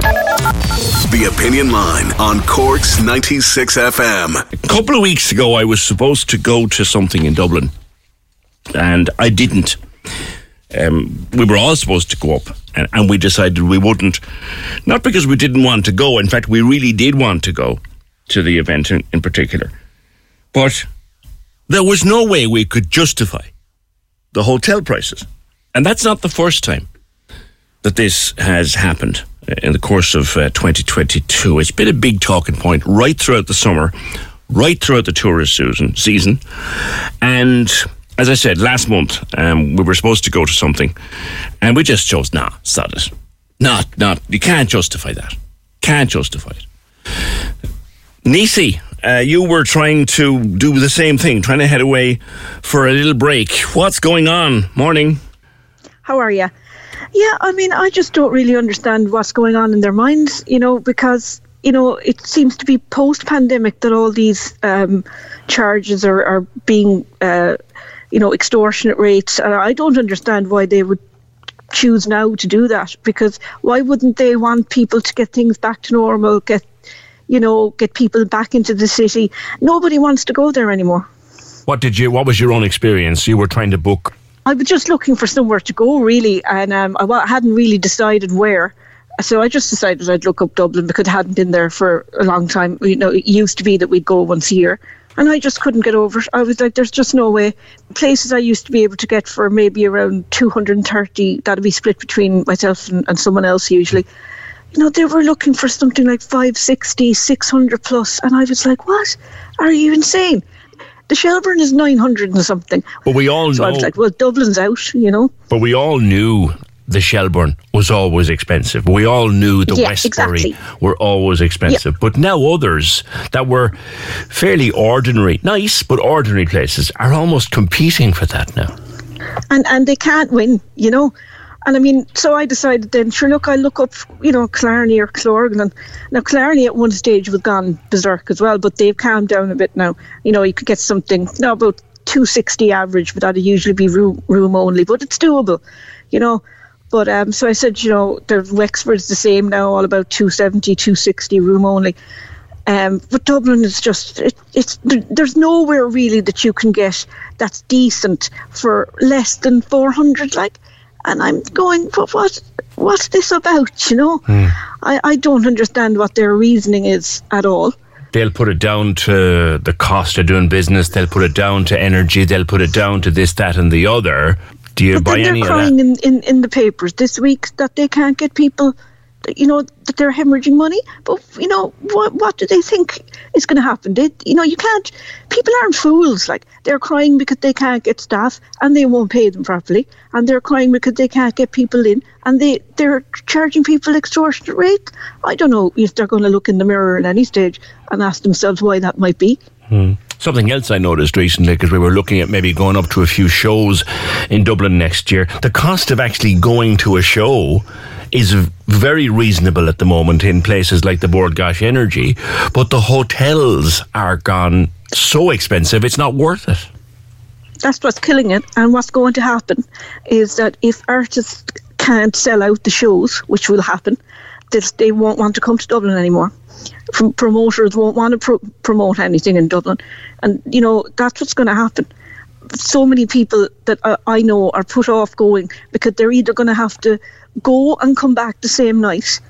The Opinion Line on Cork's 96 FM. A couple of weeks ago, I was supposed to go to something in Dublin, and I didn't. Um, we were all supposed to go up, and, and we decided we wouldn't. Not because we didn't want to go. In fact, we really did want to go to the event in, in particular. But there was no way we could justify the hotel prices. And that's not the first time that this has happened in the course of uh, 2022. It's been a big talking point right throughout the summer, right throughout the tourist season. And as I said, last month um, we were supposed to go to something and we just chose, nah, sod it. Not, not, you can't justify that. Can't justify it. Nisi, uh, you were trying to do the same thing, trying to head away for a little break. What's going on? Morning. How are you? Yeah, I mean, I just don't really understand what's going on in their minds, you know, because you know it seems to be post-pandemic that all these um, charges are, are being, uh, you know, extortionate rates, and I don't understand why they would choose now to do that because why wouldn't they want people to get things back to normal, get you know, get people back into the city. Nobody wants to go there anymore. What did you? What was your own experience? You were trying to book. I was just looking for somewhere to go, really, and um, I hadn't really decided where. So I just decided I'd look up Dublin because I hadn't been there for a long time. You know, it used to be that we'd go once a year, and I just couldn't get over it. I was like, "There's just no way." Places I used to be able to get for maybe around 230, that'd be split between myself and, and someone else usually you know, they were looking for something like 560, 600 plus, and I was like, what? Are you insane? The Shelbourne is 900 and something. But we all so know. I was like, well, Dublin's out, you know. But we all knew the Shelbourne was always expensive. We all knew the Yeah, Westbury exactly. were always expensive. But now others that were fairly ordinary, nice, but ordinary places are almost competing for that now. and and they can't win, you know. And I mean, so I decided then, sure, look, I'll look up, you know, Killarney or Clorgan. Now, Killarney at one stage was gone berserk as well, but they've calmed down a bit now. You know, you could get something, now about 260 average, but that'd usually be room, room only, but it's doable, you know. But um, so I said, you know, the Wexford's the same now, all about 270, 260 room only. Um, but Dublin is just, it, it's there's nowhere really that you can get that's decent for less than 400, like. And I'm going, but what, what's this about, you know? Hmm. I, I don't understand what their reasoning is at all. They'll put it down to the cost of doing business. They'll put it down to energy. They'll put it down to this, that, and the other. Do you But buy then any they're crying in, in, in the papers this week that they can't get people, you know, that they're hemorrhaging money. But, you know, what, what do they think is going to happen? They, you know, you can't, people aren't fools. Like, they're crying because they can't get staff and they won't pay them properly. And they're crying because they can't get people in and they, they're charging people extortionate rates. I don't know if they're going to look in the mirror at any stage and ask themselves why that might be. Hmm. Something else I noticed recently, because we were looking at maybe going up to a few shows in Dublin next year, the cost of actually going to a show is very reasonable at the moment in places like the Bord Gáis Energy, but the hotels are gone so expensive, it's not worth it. that's what's killing it. And what's going to happen is that if artists can't sell out the shows, which will happen, they won't want to come to Dublin anymore. Promoters won't want to pro- promote anything in Dublin, and you know that's what's going to happen. so many people that I know are put off going because they're either going to have to go and come back the same night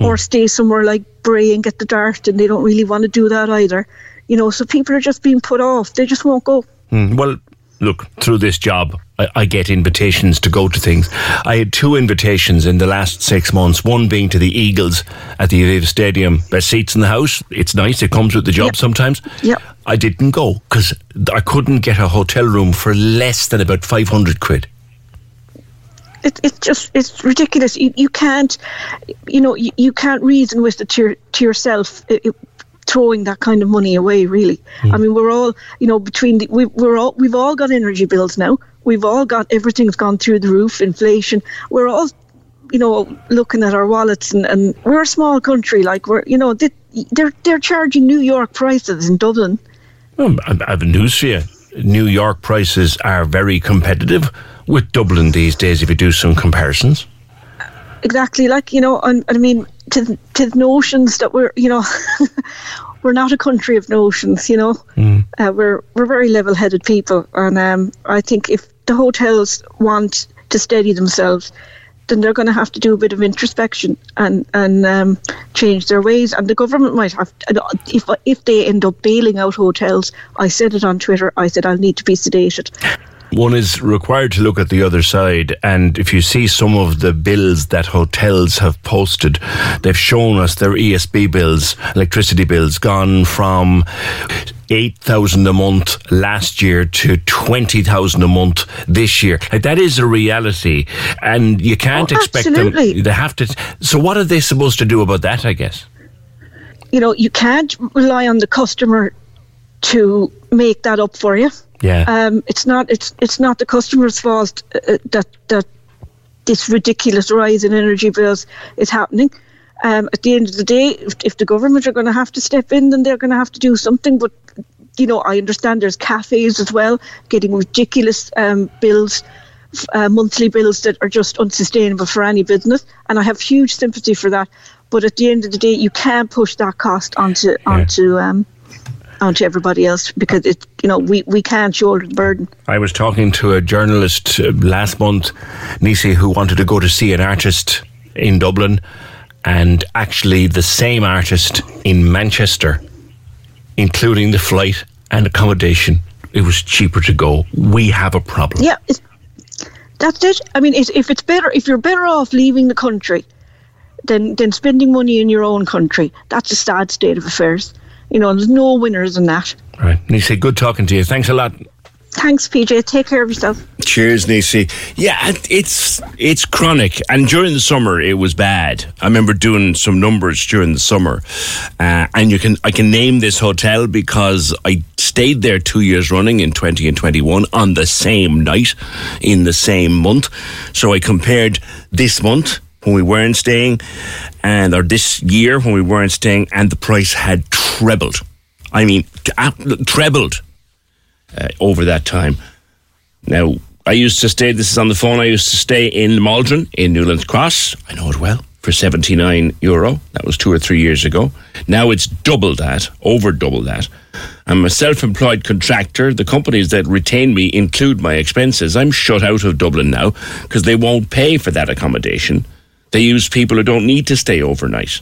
or stay somewhere like Bray and get the DART, and they don't really want to do that either. You know, so people are just being put off. They just won't go. Mm, well, look, through this job, I, I, get invitations to go to things. I had two invitations in the last six months, one being to the Eagles at the Aviva Stadium. Best seats in the house. It's nice. It comes with the job Yep. sometimes. Yep. I didn't go because I couldn't get a hotel room for less than about 500 quid. It, it's just it's ridiculous. You, you can't, you know, you, you can't reason with it to, your, to yourself. i uh, i uh, throwing that kind of money away really hmm. i mean we're all you know between the, we, we're all we've all got energy bills now we've all got everything's gone through the roof inflation we're all you know looking at our wallets and, and we're a small country like we're you know they, they're they're charging new york prices in dublin Well, I I have news for you. New York prices are very competitive with Dublin these days if you do some comparisons. exactly like you know and, and i mean to to the notions that we're you know we're not a country of notions you know? Uh, we're we're very level-headed people and um, i think if the hotels want to steady themselves then they're going to have to do a bit of introspection and and um, change their ways and the government might have if if they end up bailing out hotels i said it on twitter i said i'll need to be sedated One is required to look at the other side, and if you see some of the bills that hotels have posted, they've shown us their ESB bills, electricity bills, gone from eight thousand a month last year to twenty thousand a month this year. Like that is a reality, and you can't Oh, expect absolutely. them. They have to. So, what are they supposed to do about that? I guess. you know you can't rely on the customer to make that up for you Yeah. um, it's not it's it's not the customer's fault uh, that that this ridiculous rise in energy bills is happening. Um, at the end of the day, if, if the government are going to have to step in, then they're going to have to do something. But you know, I understand there's cafes as well getting ridiculous um, bills. Uh, monthly bills that are just unsustainable for any business, and I have huge sympathy for that. But at the end of the day, you can't push that cost onto onto um, onto everybody else because it you know we, we can't shoulder the burden. I was talking to a journalist uh, last month, Nisi, who wanted to go to see an artist in Dublin, and actually the same artist in Manchester, including the flight and accommodation. It was cheaper to go. We have a problem. Yeah, it's, that's it. I mean, it's, if it's better, if you're better off leaving the country than than spending money in your own country, that's a sad state of affairs. You know, there's no winners in that. Right. Nisi, good talking to you. Thanks a lot. Thanks, PJ. Take care of yourself. Cheers, Nisi. Yeah, it's it's chronic, and during the summer it was bad. I remember doing some numbers during the summer, uh, and you can I can name this hotel because I stayed there two years running in twenty and twenty one on the same night in the same month. So I compared this month when we weren't staying, and or this year when we weren't staying, and the price had trebled. I mean, trebled uh, over that time. Now, I used to stay, this is on the phone, I used to stay in Maldron in Newlands Cross. I know it well. For 79 euro. That was two or three years ago. Now it's double that, over double that. I'm a self employed contractor. The companies that retain me include my expenses. I'm shut out of Dublin now because they won't pay for that accommodation. They use people who don't need to stay overnight.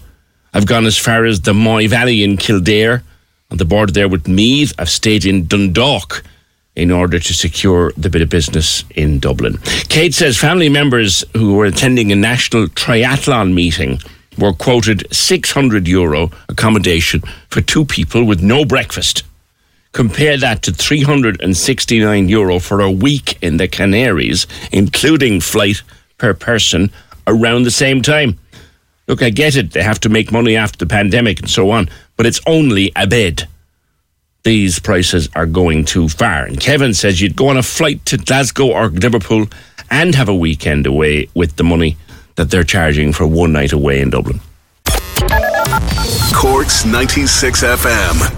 I've gone as far as the Moy Valley in Kildare, on the border there with Meath. I've stayed in Dundalk in order to secure the bit of business in Dublin. Kate says family members who were attending a national triathlon meeting were quoted 600 euro accommodation for two people with no breakfast. Compare that to 369 euro for a week in the Canaries, including flight per person around the same time. Look, I get it. They have to make money after the pandemic and so on, but it's only a bed. These prices are going too far. And Kevin says you'd go on a flight to Glasgow or Liverpool and have a weekend away with the money that they're charging for one night away in Dublin. Cork's 96 FM.